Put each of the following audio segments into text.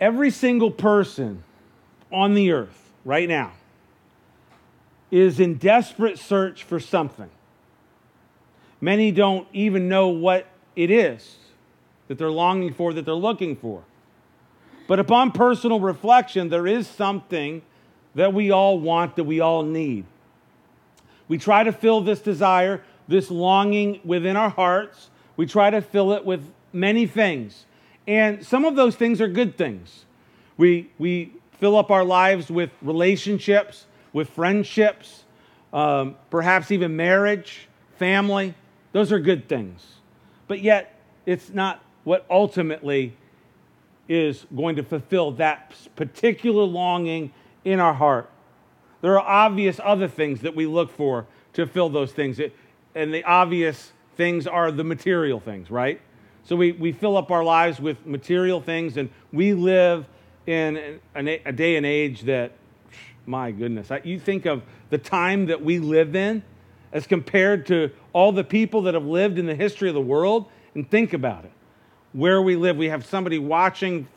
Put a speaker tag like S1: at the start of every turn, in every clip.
S1: Every single person on the earth right now is in desperate search for something. Many don't even know what it is that they're longing for, that they're looking for. But upon personal reflection, there is something that we all want, that we all need. We try to fill this desire, this longing within our hearts. We try to fill it with many things. And some of those things are good things. We, we fill up our lives with relationships, with friendships, um, perhaps even marriage, family. Those are good things. But yet, it's not what ultimately is going to fulfill that particular longing in our heart. There are obvious other things that we look for to fill those things. and the obvious things are the material things, right? So we, we fill up our lives with material things, and we live in a, a day and age that, my goodness, you think of the time that we live in as compared to all the people that have lived in the history of the world, and think about it. Where we live, we have somebody watching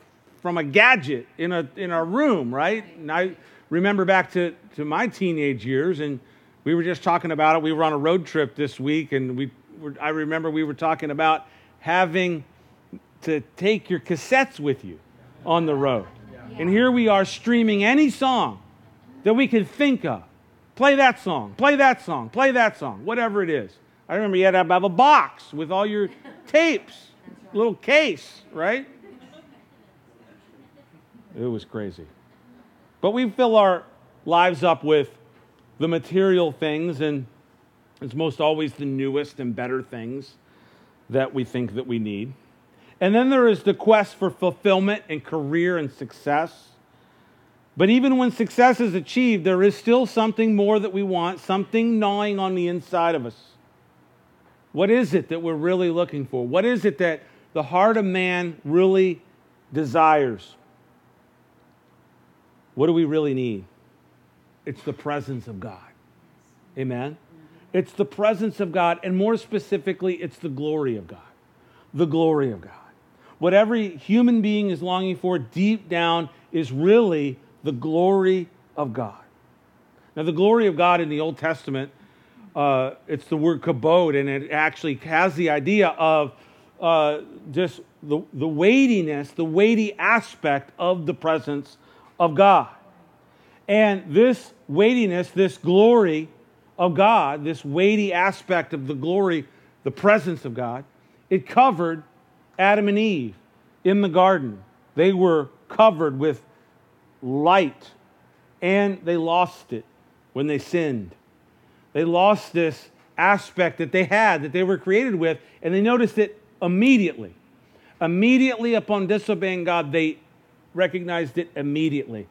S1: from a gadget in, a, in our room, right? And I remember back to, to my teenage years, and we were just talking about it. We were on a road trip this week, and we were, I remember we were talking about having to take your cassettes with you on the road. And here we are streaming any song that we could think of. Play that song, play that song, play that song, whatever it is. I remember you had to have a box with all your tapes, little case, right? It was crazy. But we fill our lives up with the material things, and it's most always the newest and better things that we think that we need. And then there is the quest for fulfillment and career and success. But even when success is achieved, there is still something more that we want, something gnawing on the inside of us. What is it that we're really looking for? What is it that the heart of man really desires? What do we really need? It's the presence of God. Amen? It's the presence of God, and more specifically, it's the glory of God. The glory of God. What every human being is longing for deep down is really the glory of God. Now, the glory of God in the Old Testament, uh, it's the word kabod, and it actually has the idea of uh, just the, the weightiness, the weighty aspect of the presence of God. And this weightiness, this glory of God, this weighty aspect of the glory, the presence of God, it covered Adam and Eve in the garden. They were covered with light and they lost it when they sinned. They lost this aspect that they had, that they were created with, and they noticed it immediately. Immediately upon disobeying God, they recognized it immediately.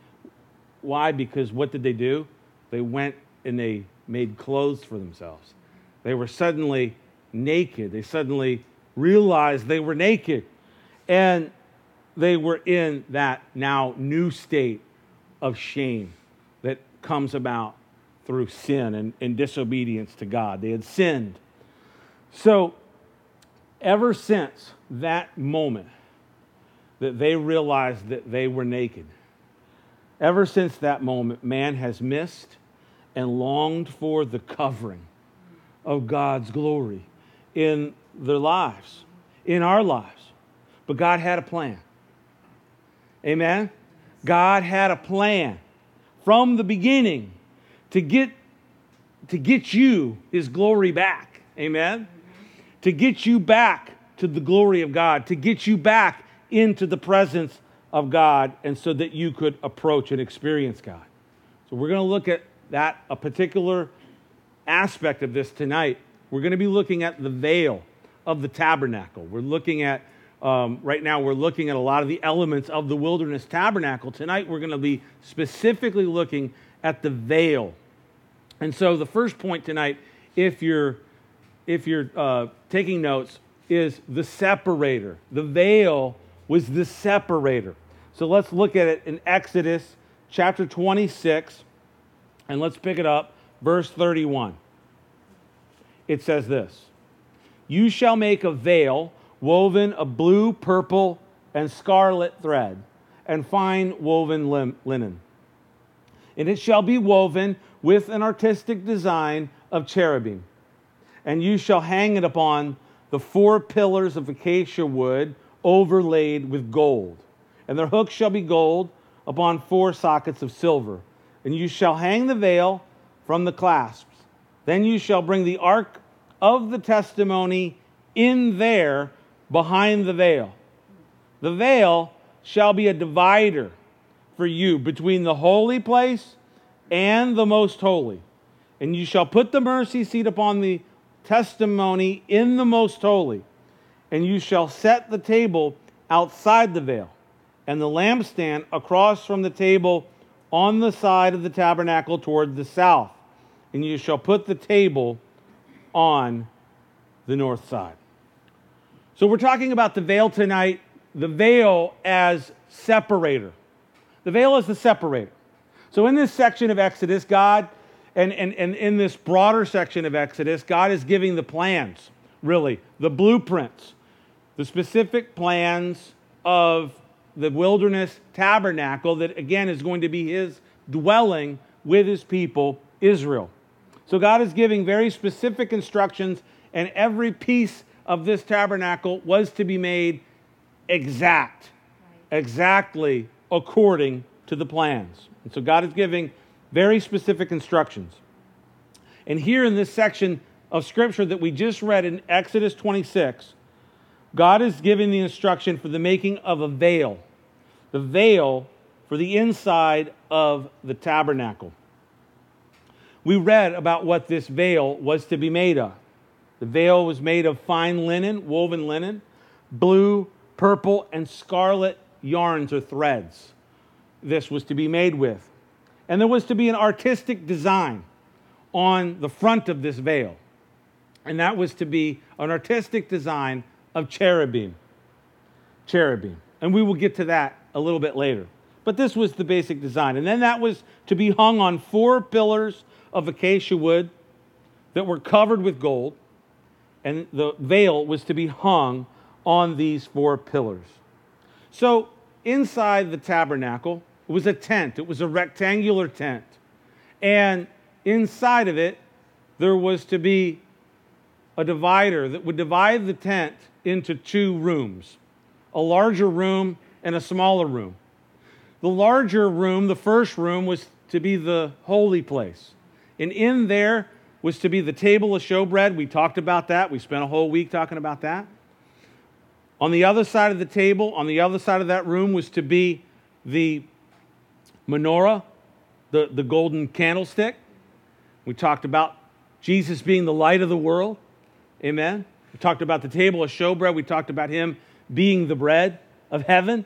S1: Why? Because what did they do? They went and they made clothes for themselves. They were suddenly naked. They suddenly realized they were naked. And they were in that now new state of shame that comes about through sin and, and disobedience to God. They had sinned. So, ever since that moment that they realized that they were naked, ever since that moment, man has missed and longed for the covering of God's glory in their lives, in our lives. But God had a plan. Amen? God had a plan from the beginning to get, to get you his glory back. Amen? To get you back to the glory of God, to get you back into the presence of God, and so that you could approach and experience God. So we're going to look at that a particular aspect of this tonight. We're going to be looking at the veil of the tabernacle. We're looking at um, right now, we're looking at a lot of the elements of the wilderness tabernacle. Tonight, we're going to be specifically looking at the veil. And so, the first point tonight, if you're if you're uh, taking notes, is the separator. The veil was the separator. So let's look at it in Exodus chapter 26, and let's pick it up, verse 31. It says this You shall make a veil woven of blue, purple, and scarlet thread, and fine woven lim- linen. And it shall be woven with an artistic design of cherubim. And you shall hang it upon the four pillars of acacia wood overlaid with gold. And their hooks shall be gold upon four sockets of silver. And you shall hang the veil from the clasps. Then you shall bring the ark of the testimony in there behind the veil. The veil shall be a divider for you between the holy place and the most holy. And you shall put the mercy seat upon the testimony in the most holy. And you shall set the table outside the veil, and the lampstand across from the table on the side of the tabernacle toward the south. And you shall put the table on the north side. So we're talking about the veil tonight, the veil as separator. The veil is the separator. So in this section of Exodus, God, and, and, and in this broader section of Exodus, God is giving the plans, really, the blueprints, the specific plans of the wilderness tabernacle that, again, is going to be his dwelling with his people, Israel. So God is giving very specific instructions, and every piece of this tabernacle was to be made exact, exactly according to the plans. And so God is giving very specific instructions. And here in this section of scripture that we just read in Exodus 26, God is giving the instruction for the making of a veil, the veil for the inside of the tabernacle. We read about what this veil was to be made of. The veil was made of fine linen, woven linen, blue, purple, and scarlet yarns or threads. This was to be made with. And there was to be an artistic design on the front of this veil. And that was to be an artistic design of cherubim. Cherubim. And we will get to that a little bit later. But this was the basic design. And then that was to be hung on four pillars of acacia wood that were covered with gold. And the veil was to be hung on these four pillars. So inside the tabernacle was a tent, it was a rectangular tent. And inside of it, there was to be a divider that would divide the tent into two rooms a larger room and a smaller room. The larger room, the first room, was to be the holy place. And in there was to be the table of showbread. We talked about that. We spent a whole week talking about that. On the other side of the table, on the other side of that room, was to be the menorah, the, the golden candlestick. We talked about Jesus being the light of the world. Amen. We talked about the table of showbread. We talked about him being the bread of heaven,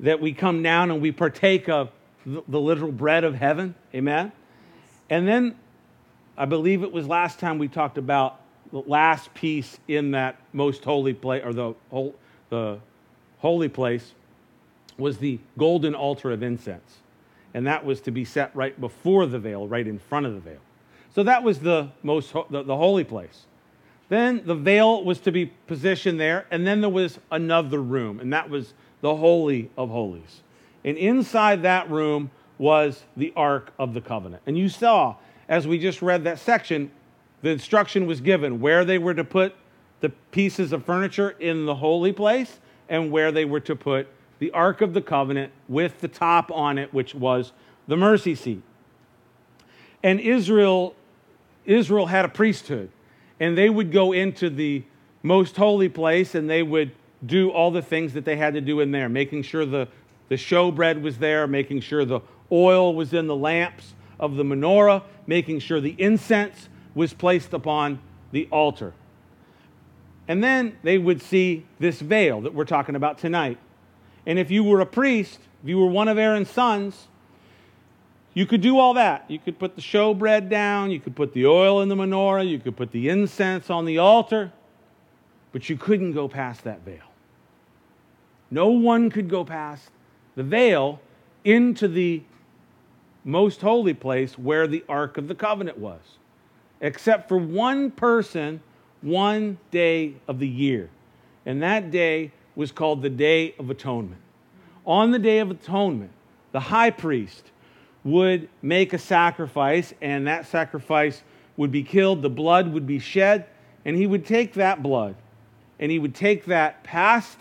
S1: that we come down and we partake of the, literal bread of heaven. Amen. And then I believe it was last time we talked about the last piece in that most holy place, or the, the holy place, was the golden altar of incense. And that was to be set right before the veil, right in front of the veil. So that was the most the, the holy place. Then the veil was to be positioned there, and then there was another room, and that was the Holy of Holies. And inside that room was the Ark of the Covenant. And you saw, as we just read that section, the instruction was given where they were to put the pieces of furniture in the holy place and where they were to put the Ark of the Covenant with the top on it, which was the mercy seat. And Israel, Israel had a priesthood and they would go into the most holy place and they would do all the things that they had to do in there, making sure the, the showbread was there, making sure the oil was in the lamps of the menorah, making sure the incense was placed upon the altar. And then they would see this veil that we're talking about tonight. And if you were a priest, if you were one of Aaron's sons, you could do all that. You could put the showbread down, you could put the oil in the menorah, you could put the incense on the altar, but you couldn't go past that veil. No one could go past the veil into the most holy place where the Ark of the Covenant was, except for one person, one day of the year. And that day was called the Day of Atonement. on the Day of Atonement, the high priest would make a sacrifice, and that sacrifice would be killed, the blood would be shed, and he would take that blood and he would take that past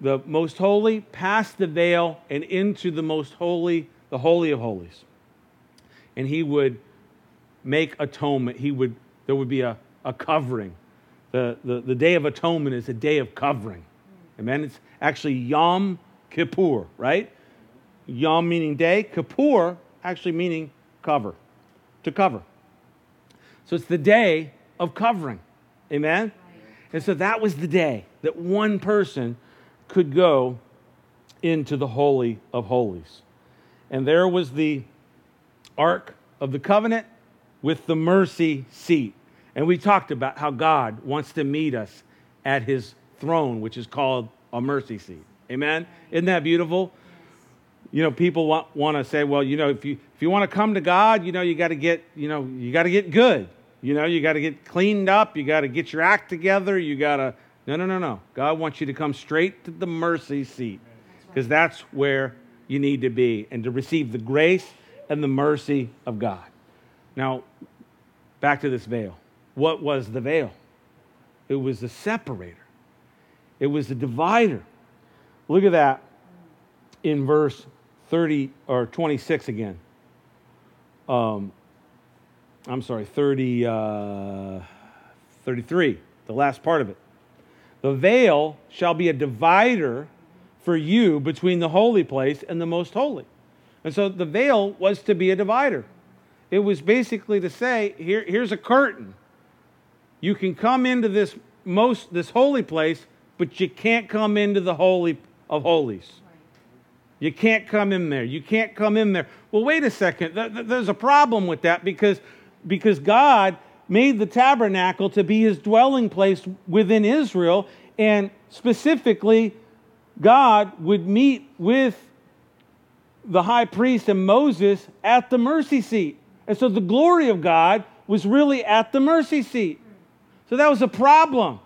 S1: the most holy, past the veil, and into the most holy, the Holy of Holies. And he would make atonement. He would, there would be a, a covering. The, the, the Day of Atonement is a day of covering. Amen. It's actually Yom Kippur, right? Yom meaning day, Kippur actually meaning cover, to cover. So it's the day of covering. Amen? And so that was the day that one person could go into the Holy of Holies. And there was the Ark of the Covenant with the mercy seat. And we talked about how God wants to meet us at his throne, which is called a mercy seat. Amen? Isn't that beautiful? You know, people want, want to say, well, you know, if you, if you want to come to God, you know, you got to get, you know, you got to get good. You know, you got to get cleaned up. You got to get your act together. You got to. No, no, no, no. God wants you to come straight to the mercy seat because that's where you need to be and to receive the grace and the mercy of God. Now, back to this veil. What was the veil? It was the separator, it was the divider. Look at that in verse 30 or 26 again. Um, I'm sorry, 30, uh, 33, the last part of it. The veil shall be a divider for you between the holy place and the most holy. And so the veil was to be a divider. It was basically to say, here, here's a curtain. You can come into this most this holy place, but you can't come into the holy of holies. You can't come in there. You can't come in there. Well, wait a second. There's a problem with that because because God made the tabernacle to be his dwelling place within Israel, and specifically, God would meet with the high priest and Moses at the mercy seat. And so the glory of God was really at the mercy seat. So that was a problem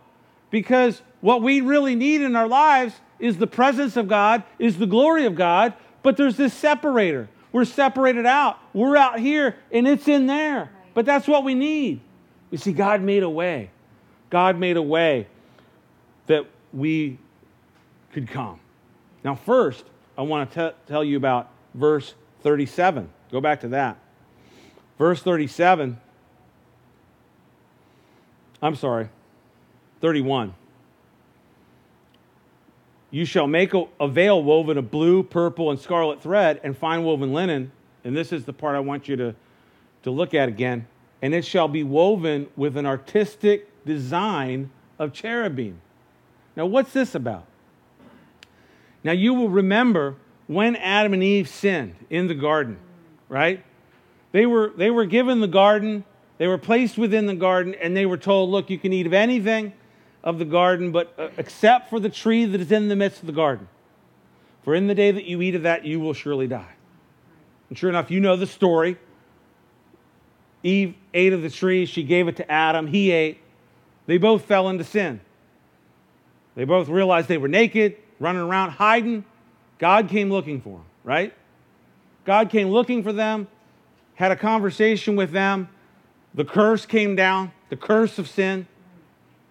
S1: because what we really need in our lives is the presence of God, is the glory of God, but there's this separator. We're separated out. We're out here and it's in there. But that's what we need. You see, God made a way. God made a way that we could come. Now, first, I want to t- tell you about verse 37. Go back to that. Verse 37. I'm sorry, 31. You shall make a, veil woven of blue, purple, and scarlet thread and fine woven linen. And this is the part I want you to to look at again. And it shall be woven with an artistic design of cherubim. Now, what's this about? Now, you will remember when Adam and Eve sinned in the garden, right? They were, they were given the garden, they were placed within the garden, and they were told, look, you can eat of anything of the garden, but uh, except for the tree that is in the midst of the garden. For in the day that you eat of that, you will surely die. And sure enough, you know the story. Eve ate of the tree. She gave it to Adam. He ate. They both fell into sin. They both realized they were naked, running around hiding. God came looking for them, right? God came looking for them, had a conversation with them. The curse came down, the curse of sin.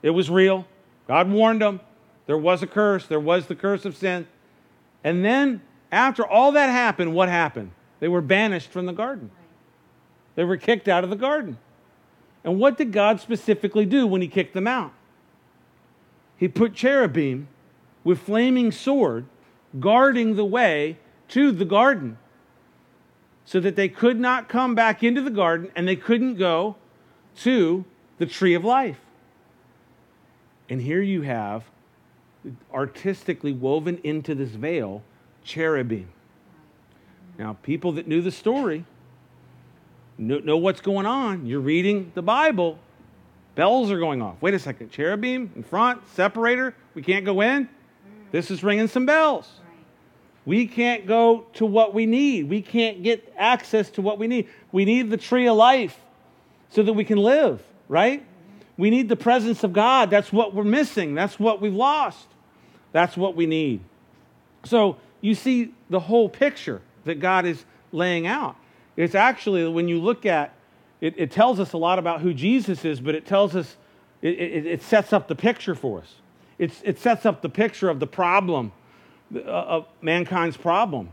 S1: It was real. God warned them. There was a curse, there was the curse of sin. And then, after all that happened, what happened? They were banished from the garden. They were kicked out of the garden. And what did God specifically do when he kicked them out? He put cherubim with flaming sword guarding the way to the garden so that they could not come back into the garden and they couldn't go to the tree of life. And here you have artistically woven into this veil cherubim. Now, people that knew the story know, know what's going on. You're reading the Bible. Bells are going off. Wait a second. Cherubim in front, separator. We can't go in. This is ringing some bells. We can't go to what we need. We can't get access to what we need. We need the tree of life so that we can live, right? We need the presence of God. That's what we're missing. That's what we've lost. That's what we need. So you see the whole picture that God is laying out. It's actually, when you look at it, it tells us a lot about who Jesus is, but it tells us, it, it, it sets up the picture for us. It's, it sets up the picture of the problem, uh, of mankind's problem.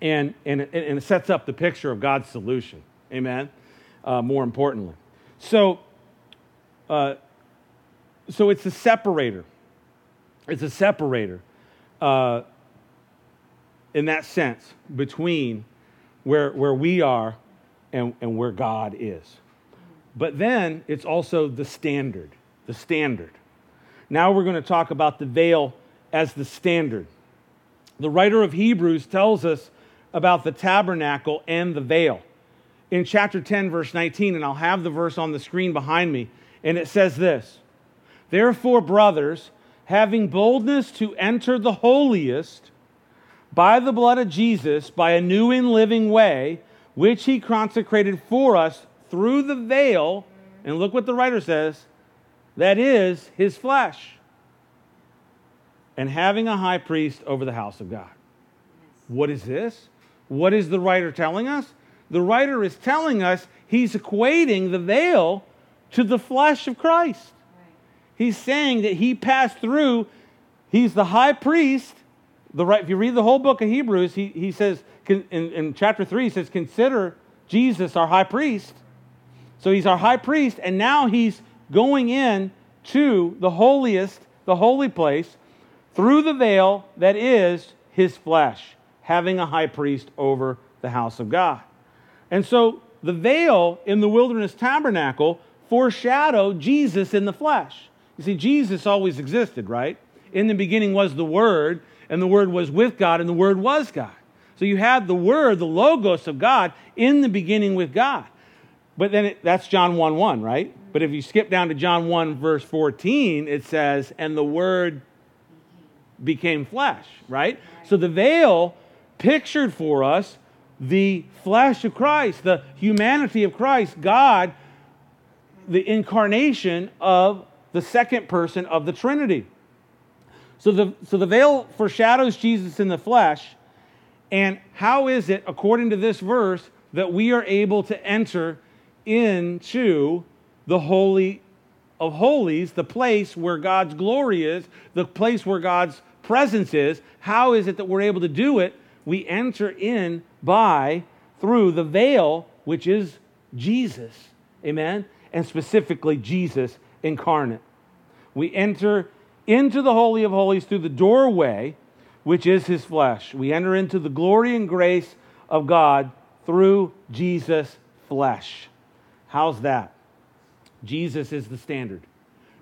S1: And, and, and it sets up the picture of God's solution. Amen? Uh, more importantly. So, uh, so it's a separator. It's a separator uh, in that sense between where, where we are and, and where God is. But then it's also the standard, the standard. Now we're going to talk about the veil as the standard. The writer of Hebrews tells us about the tabernacle and the veil. In chapter 10, verse 19, and I'll have the verse on the screen behind me, and it says this Therefore, brothers, having boldness to enter the holiest by the blood of Jesus, by a new and living way, which he consecrated for us through the veil, and look what the writer says, that is his flesh, and having a high priest over the house of God. What is this? What is the writer telling us? The writer is telling us he's equating the veil to the flesh of Christ. He's saying that he passed through, he's the high priest. The right, if you read the whole book of Hebrews, he, he says, in, in chapter 3, he says, Consider Jesus our high priest. So he's our high priest, and now he's going in to the holiest, the holy place, through the veil that is his flesh, having a high priest over the house of God. And so the veil in the wilderness tabernacle foreshadowed Jesus in the flesh. You see, Jesus always existed, right? In the beginning was the Word, and the Word was with God, and the Word was God. So you had the Word, the Logos of God, in the beginning with God. But then it, that's John 1 1, right? But if you skip down to John 1, verse 14, it says, and the Word became flesh, right? So the veil pictured for us the flesh of Christ, the humanity of Christ, God, the incarnation of the second person of the Trinity. So the, so the veil foreshadows Jesus in the flesh, and how is it, according to this verse, that we are able to enter into the Holy of Holies, the place where God's glory is, the place where God's presence is? How is it that we're able to do it? We enter in by, through the veil, which is Jesus. Amen? And specifically, Jesus incarnate. We enter into the Holy of Holies through the doorway which is his flesh. We enter into the glory and grace of God through Jesus' flesh. How's that? Jesus is the standard.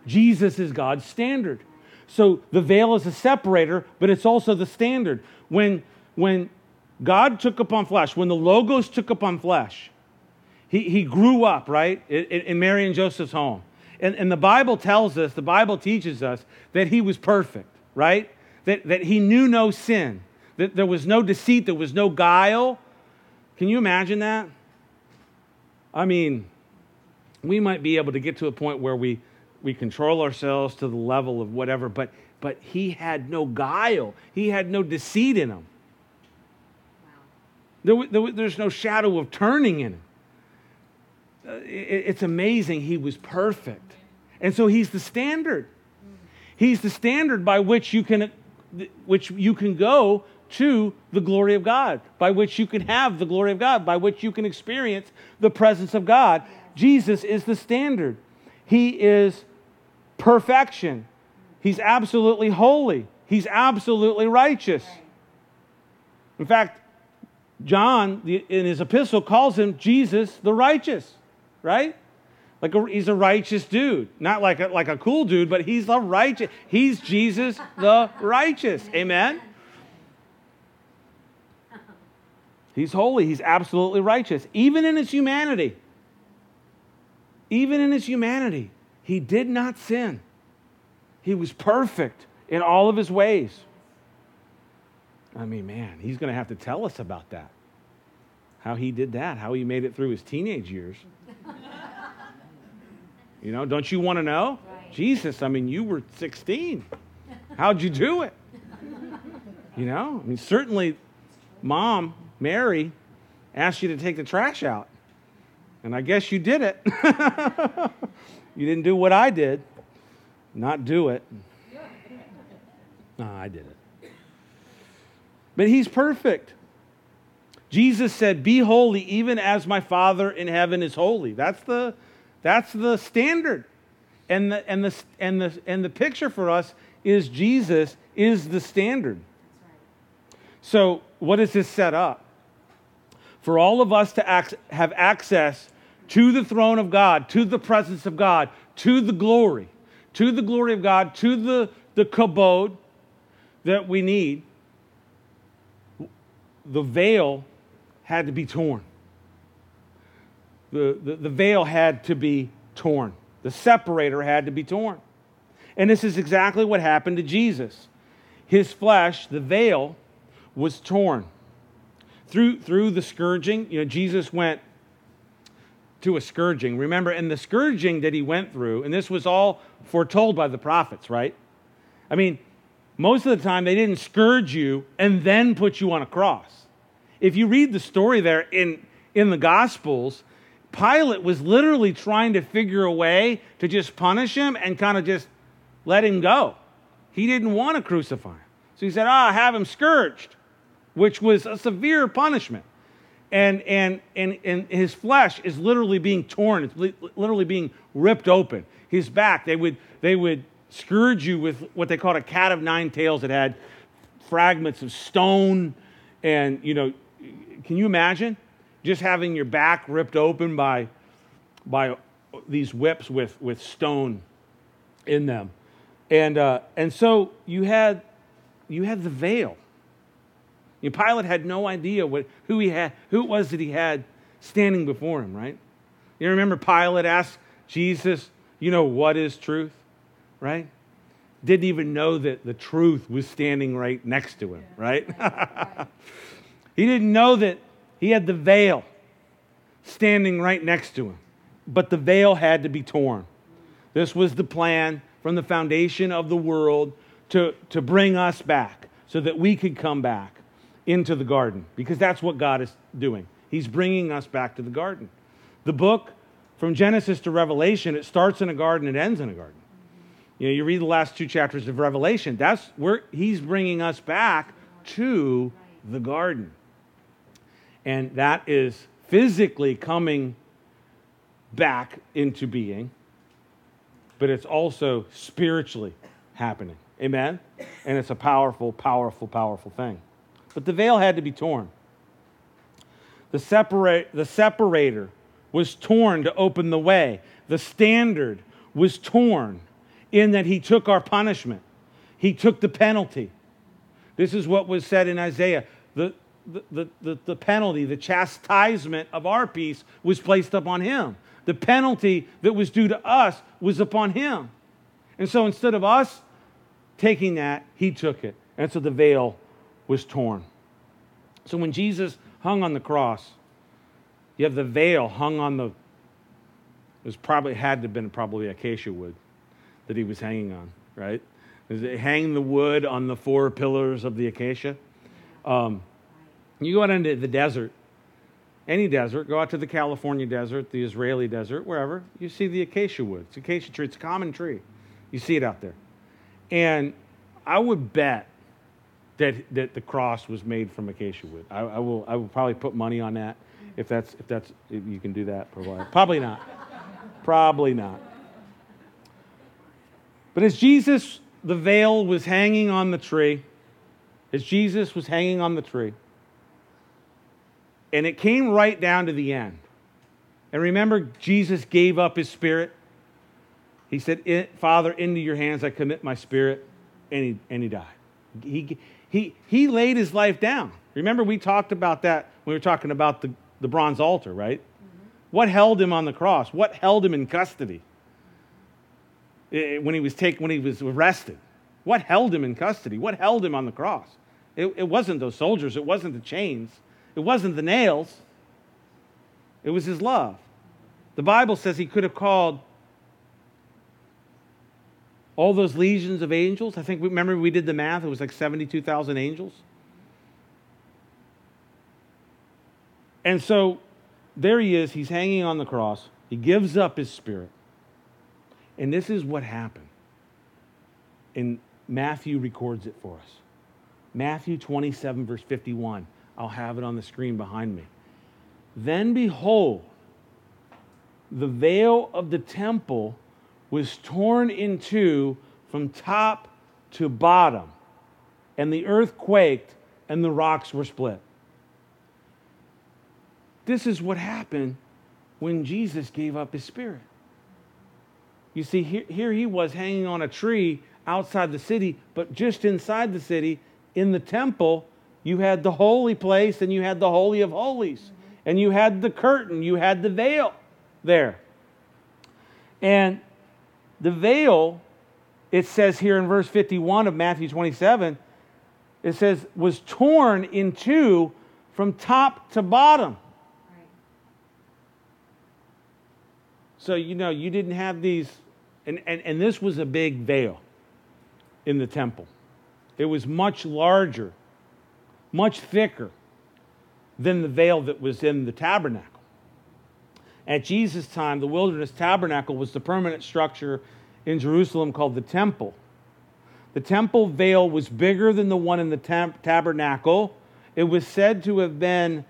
S1: Jesus is God's standard. So the veil is a separator, but it's also the standard. When, when God took upon flesh, when the Logos took upon flesh, he, he grew up, right, in, in Mary and Joseph's home. And, and the Bible tells us, the Bible teaches us that he was perfect, right? that, that he knew no sin, that there was no deceit, there was no guile. Can you imagine that? I mean, we might be able to get to a point where we, we control ourselves to the level of whatever, but, but he had no guile, he had no deceit in him. Wow. There, there, there's no shadow of turning in him. Uh, it, it's amazing. He was perfect. And so he's the standard. He's the standard by which you can which you can go to the glory of God, by which you can have the glory of God, by which you can experience the presence of God. Jesus is the standard. He is perfection. He's absolutely holy. He's absolutely righteous. In fact, John, in his epistle, calls him Jesus the righteous, right? Like a, he's a righteous dude. Not like a, like a cool dude, but he's the righteous. He's Jesus the righteous. Amen? He's holy. He's absolutely righteous. Even in his humanity. Even in his humanity, he did not sin. He was perfect in all of his ways. I mean, man, he's going to have to tell us about that. How he did that, how he made it through his teenage years. You know, don't you want to know? Right. Jesus, I mean, you were 16. How'd you do it? You know, I mean, certainly, mom, Mary, asked you to take the trash out. And I guess you did it. you didn't do what I did, not do it. No, I did it. But he's perfect. Jesus said, Be holy, even as my Father in heaven is holy. That's the, that's the standard. And the, and, the, and, the, and the picture for us is Jesus is the standard. So, what is this set up? For all of us to act, have access to the throne of God, to the presence of God, to the glory, to the glory of God, to the, the kabod that we need, the veil had to be torn. The, the, veil had to be torn. The separator had to be torn. And this is exactly what happened to Jesus. His flesh, the veil, was torn. Through, through the scourging, you know, Jesus went to a scourging. Remember, and the scourging that he went through, and this was all foretold by the prophets, right? I mean, most of the time they didn't scourge you and then put you on a cross. If you read the story there in, in the Gospels, Pilate was literally trying to figure a way to just punish him and kind of just let him go. He didn't want to crucify him. So he said, Ah, have him scourged, which was a severe punishment. And, and, and, and his flesh is literally being torn, it's literally being ripped open. His back, they would, they would scourge you with what they called a cat of nine tails that had fragments of stone and, you know, can you imagine just having your back ripped open by, by these whips with, with stone in them? And, uh, and so you had, you had the veil. You know, Pilate had no idea what, who, he had, who it was that he had standing before him, right? You remember Pilate asked Jesus, you know, what is truth, right? Didn't even know that the truth was standing right next to him, right? He didn't know that he had the veil standing right next to him, but the veil had to be torn. This was the plan from the foundation of the world to, to bring us back so that we could come back into the garden because that's what God is doing. He's bringing us back to the garden. The book from Genesis to Revelation, it starts in a garden, it ends in a garden. You know, you read the last two chapters of Revelation, that's where he's bringing us back to the garden and that is physically coming back into being, but it's also spiritually happening. Amen? And it's a powerful, powerful, powerful thing. But the veil had to be torn. The, separate, the separator was torn to open the way. The standard was torn in that he took our punishment, he took the penalty. This is what was said in Isaiah. The, the, the, the, penalty, the chastisement of our peace was placed upon him. The penalty that was due to us was upon him. And so instead of us taking that, he took it. And so the veil was torn. So when Jesus hung on the cross, you have the veil hung on the, it was probably had to have been probably acacia wood that he was hanging on, right? Hang the wood on the four pillars of the acacia. Um, you go out into the desert, any desert, go out to the California desert, the Israeli desert, wherever, you see the acacia wood. It's acacia tree, it's a common tree. You see it out there. And I would bet that, that the cross was made from acacia wood. I, I will, I will probably put money on that if that's, if that's, if you can do that. Probably, probably not. Probably not. But as Jesus, the veil was hanging on the tree, as Jesus was hanging on the tree, and it came right down to the end. And remember, Jesus gave up his spirit. He said, Father, into your hands I commit my spirit. And he, and he died. He, he, he laid his life down. Remember, we talked about that when we were talking about the, the bronze altar, right? Mm-hmm. What held him on the cross? What held him in custody when he was taken, when he was arrested? What held him in custody? What held him on the cross? It, it wasn't those soldiers, it wasn't the chains. It wasn't the nails, it was his love. The Bible says he could have called all those legions of angels. I think, remember, we did the math, it was like 72,000 angels. And so there he is, he's hanging on the cross, he gives up his spirit. And this is what happened. And Matthew records it for us. Matthew 27, verse 51. I'll have it on the screen behind me. Then behold, the veil of the temple was torn in two from top to bottom, and the earth quaked, and the rocks were split. This is what happened when Jesus gave up his spirit. You see, here, here he was hanging on a tree outside the city, but just inside the city, in the temple, you had the holy place and you had the Holy of Holies, and you had the curtain, you had the veil there. And the veil, it says here in verse 51 of Matthew 27, it says, was torn in two from top to bottom. So, you know, you didn't have these, and, and, and this was a big veil in the temple. It was much larger, much thicker than the veil that was in the tabernacle. At Jesus' time, the wilderness tabernacle was the permanent structure in Jerusalem called the temple. The temple veil was bigger than the one in the tab- tabernacle. It was said to have been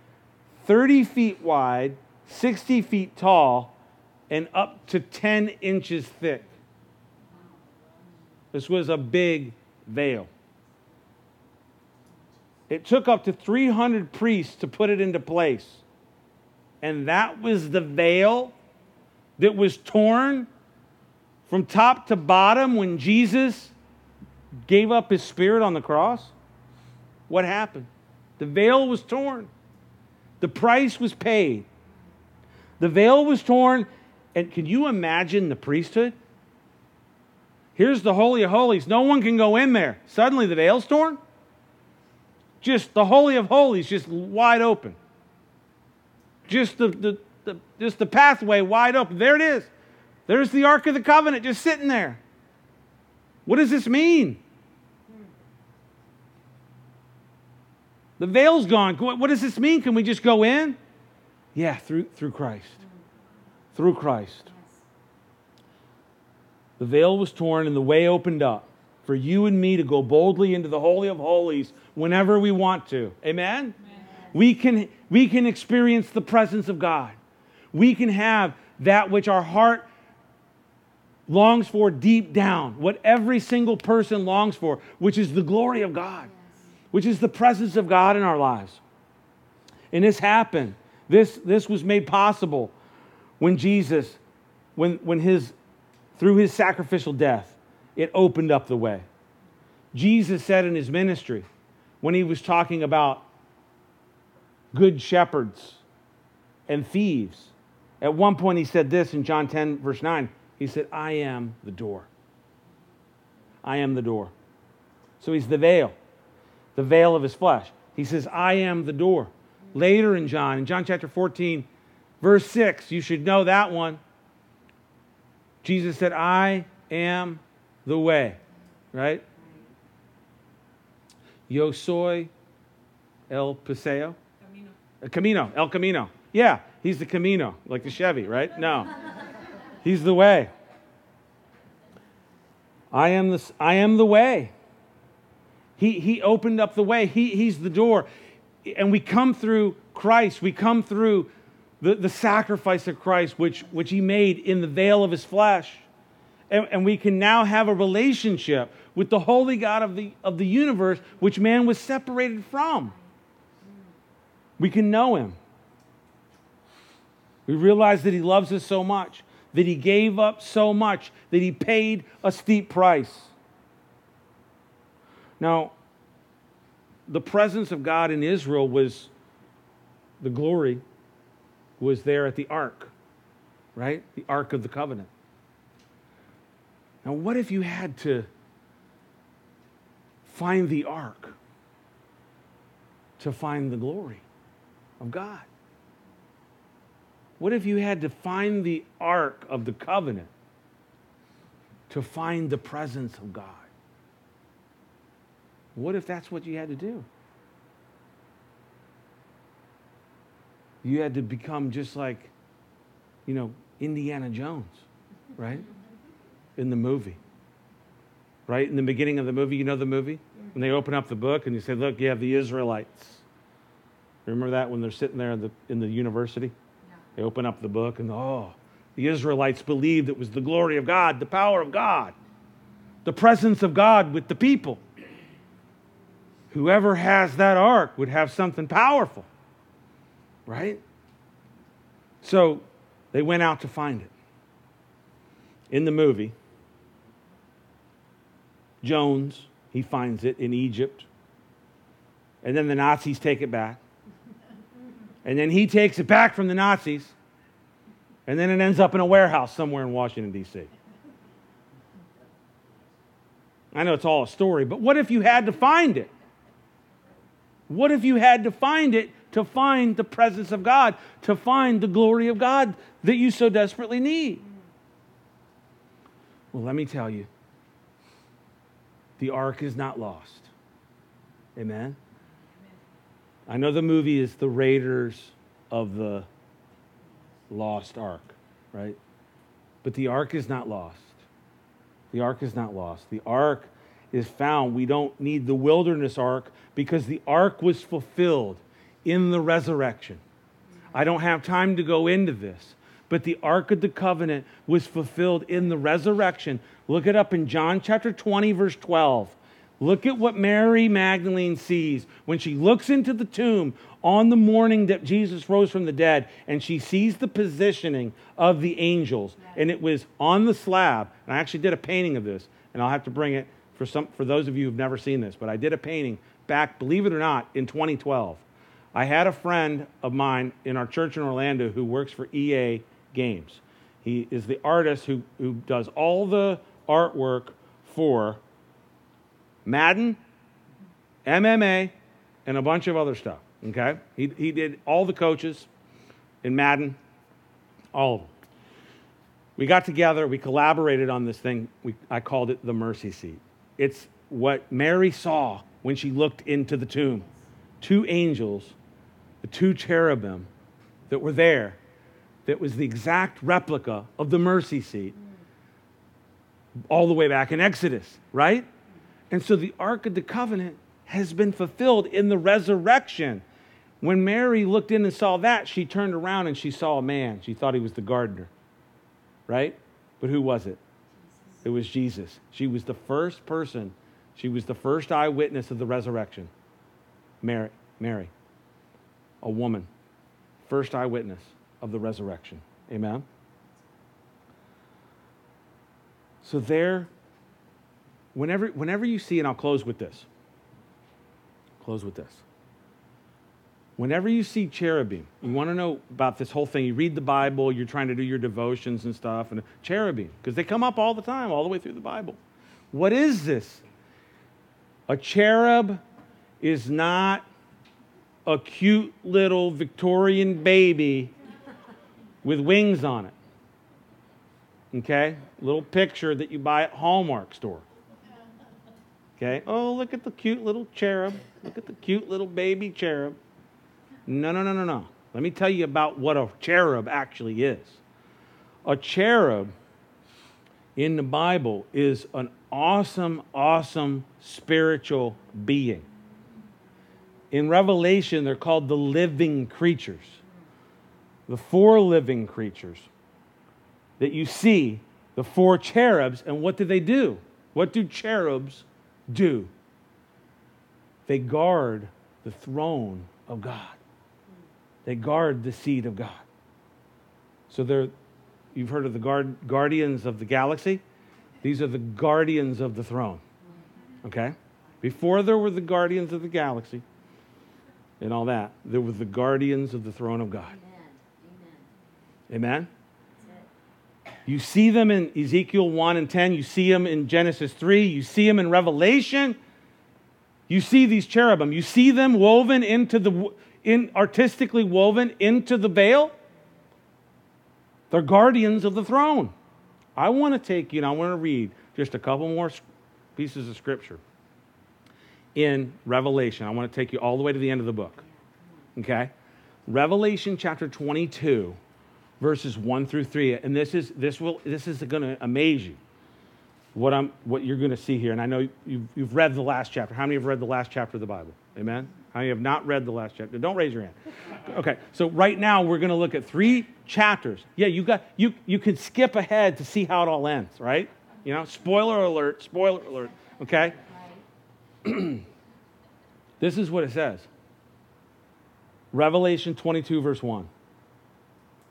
S1: 30 feet wide, 60 feet tall, and up to 10 inches thick. This was a big veil. It took up to 300 priests to put it into place. And that was the veil that was torn from top to bottom when Jesus gave up his spirit on the cross. What happened? The veil was torn, the price was paid. The veil was torn, and can you imagine the priesthood? Here's the Holy of Holies. No one can go in there. Suddenly the veil's torn. Just the Holy of Holies, just wide open. Just the, the, the, just the pathway wide open. There it is. There's the Ark of the Covenant just sitting there. What does this mean? The veil's gone. What does this mean? Can we just go in? Yeah, through, through Christ through Christ. The veil was torn and the way opened up for you and me to go boldly into the Holy of Holies whenever we want to. Amen? Amen? We, can, we can experience the presence of God. We can have that which our heart longs for deep down, what every single person longs for, which is the glory of God, which is the presence of God in our lives. And this happened. This, this was made possible when Jesus, when, when his, through his sacrificial death, it opened up the way. Jesus said in his ministry, when he was talking about good shepherds and thieves, at one point he said this in John 10, verse 9. He said, I am the door. I am the door. So he's the veil, the veil of his flesh. He says, I am the door. Later in John, in John chapter 14, Verse 6, you should know that one. Jesus said, I am the way, right? Yo soy el paseo. Camino. El camino, el camino. Yeah, he's the camino, like the Chevy, right? No. he's the way. I am the, I am the way. He, he opened up the way. He, he's the door. And we come through Christ. We come through the, the sacrifice of Christ, which, which he made in the veil of his flesh. And, and we can now have a relationship with the holy God of the, of the universe, which man was separated from. We can know him. We realize that he loves us so much, that he gave up so much, that he paid a steep price. Now, the presence of God in Israel was the glory was there at the ark, right? The ark of the covenant. Now, what if you had to find the ark to find the glory of God? What if you had to find the ark of the covenant to find the presence of God? What if that's what you had to do? You had to become just like, you know, Indiana Jones, right? In the movie. Right? In the beginning of the movie, you know the movie? Mm-hmm. When they open up the book and you say, look, you have the Israelites. Remember that when they're sitting there in the, in the university? Yeah. They open up the book and, oh, the Israelites believed it was the glory of God, the power of God, the presence of God with the people. Whoever has that ark would have something powerful, right? So they went out to find it. In the movie, Jones, he finds it in Egypt. And then the Nazis take it back. And then he takes it back from the Nazis. And then it ends up in a warehouse somewhere in Washington, D.C. I know it's all a story, but what if you had to find it? What if you had to find it to find the presence of God, to find the glory of God that you so desperately need? Well, let me tell you the ark is not lost. Amen? I know the movie is The Raiders of the Lost Ark, right? But the ark is not lost. The ark is not lost. The ark is found. We don't need the wilderness ark because the ark was fulfilled in the resurrection. I don't have time to go into this, but the ark of the covenant was fulfilled in the resurrection. Look it up in John chapter 20, verse 12. Look at what Mary Magdalene sees when she looks into the tomb on the morning that Jesus rose from the dead and she sees the positioning of the angels. And it was on the slab. And I actually did a painting of this, and I'll have to bring it for, some, for those of you who've never seen this. But I did a painting back, believe it or not, in 2012. I had a friend of mine in our church in Orlando who works for EA Games. He is the artist who, who does all the artwork for Madden, MMA, and a bunch of other stuff. Okay? He, he did all the coaches in Madden, all of them. We got together, we collaborated on this thing. We, I called it the mercy seat. It's what Mary saw when she looked into the tomb. Two angels, the two cherubim that were there, that was the exact replica of the mercy seat all the way back in Exodus, right? And so the Ark of the Covenant has been fulfilled in the resurrection. When Mary looked in and saw that, she turned around and she saw a man. She thought he was the gardener, right? But who was it? It was Jesus. She was the first person, she was the first eyewitness of the resurrection. Mary, Mary, a woman, first eyewitness of the resurrection. Amen? So there whenever, whenever you see, and I'll close with this. Close with this. Whenever you see cherubim, you want to know about this whole thing. You read the Bible, you're trying to do your devotions and stuff, and cherubim, because they come up all the time, all the way through the Bible. What is this? A cherub is not a cute little Victorian baby with wings on it. Okay? Little picture that you buy at Hallmark store. Okay? Oh, look at the cute little cherub. Look at the cute little baby cherub. No, no, no, no, no. Let me tell you about what a cherub actually is. A cherub in the Bible is an awesome, awesome spiritual being. In Revelation, they're called the living creatures. The four living creatures that you see, the four cherubs, and what do they do? What do cherubs do? They guard the throne of God. They guard the seat of God. So they're, you've heard of the guard, guardians of the galaxy? These are the guardians of the throne. Okay? Before there were the guardians of the galaxy and all that, there were the guardians of the throne of God. Amen? You see them in Ezekiel 1 and 10. You see them in Genesis 3. You see them in Revelation. You see these cherubim. You see them woven into the, in, artistically woven into the veil. They're guardians of the throne. I want to take you, and I want to read just a couple more pieces of scripture in Revelation. I want to take you all the way to the end of the book. Okay? Revelation chapter 22, verses 1 through 3. And this is, this will, this is going to amaze you what, I'm, what you're going to see here. And I know you've, you've read the last chapter. How many have read the last chapter of the Bible? Amen? How many have not read the last chapter? Don't raise your hand. Okay, so right now we're going to look at three chapters. Yeah, you, got, you, you can skip ahead to see how it all ends, right? You know, spoiler alert, spoiler alert, okay? this is what it says Revelation 22, verse 1.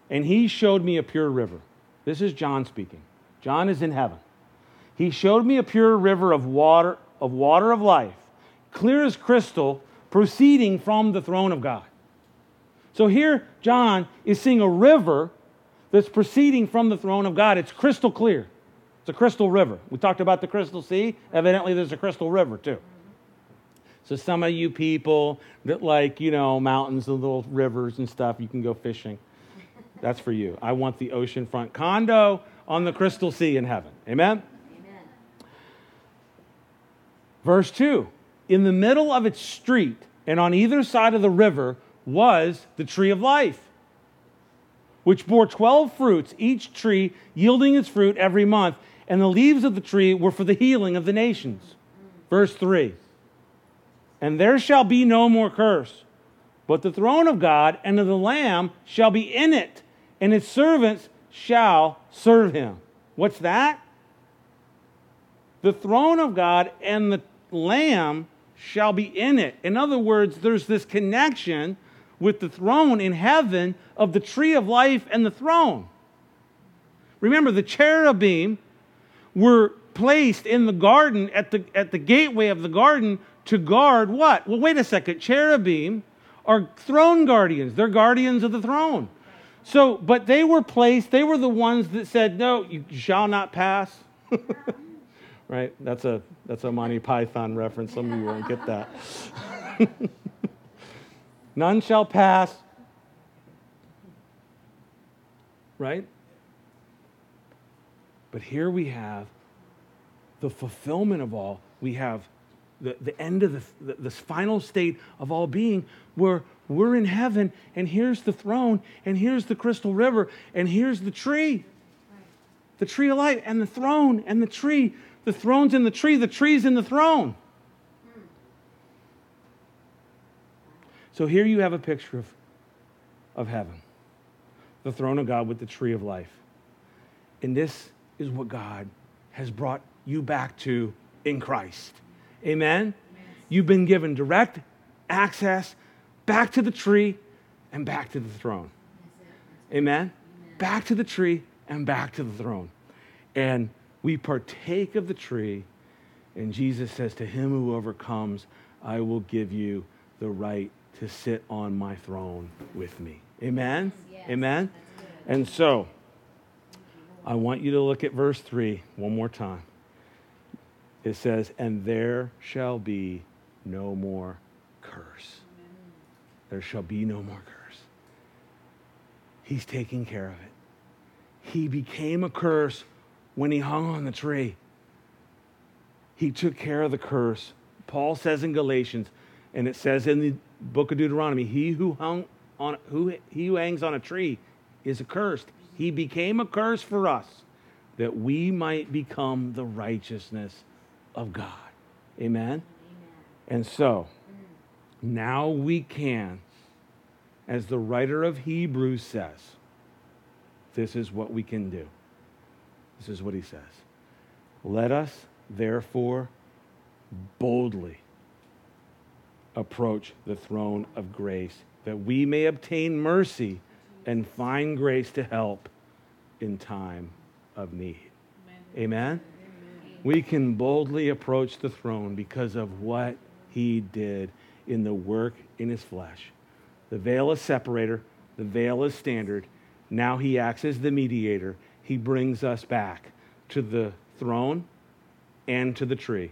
S1: And he showed me a pure river. This is John speaking. John is in heaven. He showed me a pure river of water, of water of life, clear as crystal, proceeding from the throne of God. So here, John is seeing a river that's proceeding from the throne of God. It's crystal clear. It's a crystal river. We talked about the crystal sea. Evidently, there's a crystal river too. So some of you people that like, you know, mountains and little rivers and stuff, you can go fishing. That's for you. I want the oceanfront condo on the crystal sea in heaven. Amen? Amen. Verse 2 In the middle of its street and on either side of the river was the tree of life, which bore 12 fruits, each tree yielding its fruit every month, and the leaves of the tree were for the healing of the nations. Verse 3 and there shall be no more curse. But the throne of God and of the Lamb shall be in it, and his servants shall serve him. What's that? The throne of God and the Lamb shall be in it. In other words, there's this connection with the throne in heaven of the tree of life and the throne. Remember, the cherubim were placed in the garden at the, at the gateway of the garden to guard what? Well, wait a second. Cherubim are throne guardians, they're guardians of the throne. So, but they were placed, they were the ones that said, No, you shall not pass. right? That's a that's a Monty Python reference. Some of you won't get that. None shall pass. Right? But here we have the fulfillment of all. We have the, the end of the, the, this final state of all being where we're in heaven and here's the throne and here's the crystal river and here's the tree. The tree of life and the throne and the tree. The throne's in the tree the tree's in the throne. So here you have a picture of, of heaven. The throne of god with the tree of life. And this is what god has brought you back to in christ. Amen? You've been given direct access back to the tree and back to the throne. Amen? Back to the tree and back to the throne. And we partake of the tree, and Jesus says, To him who overcomes, I will give you the right to sit on my throne with me. Amen? Yes. Amen? And so, I want you to look at verse 3 one more time it says, And there shall be no more curse. There shall be no more curse. He's taking care of it. He became a curse when he hung on the tree. He took care of the curse. Paul says in Galatians, and it says in the book of Deuteronomy, he who hung on who he who hangs on a tree is accursed. He became a curse for us that we might become the righteousness of God. Amen? Amen. And so, now we can, as the writer of Hebrews says, this is what we can do. This is what he says. Let us, therefore, boldly approach the throne of grace that we may obtain mercy and find grace to help in time of need. Amen? Amen? we can boldly approach the throne because of what he did in the work in his flesh. The veil is separator, the veil is standard. Now he acts as the mediator. He brings us back to the throne and to the tree.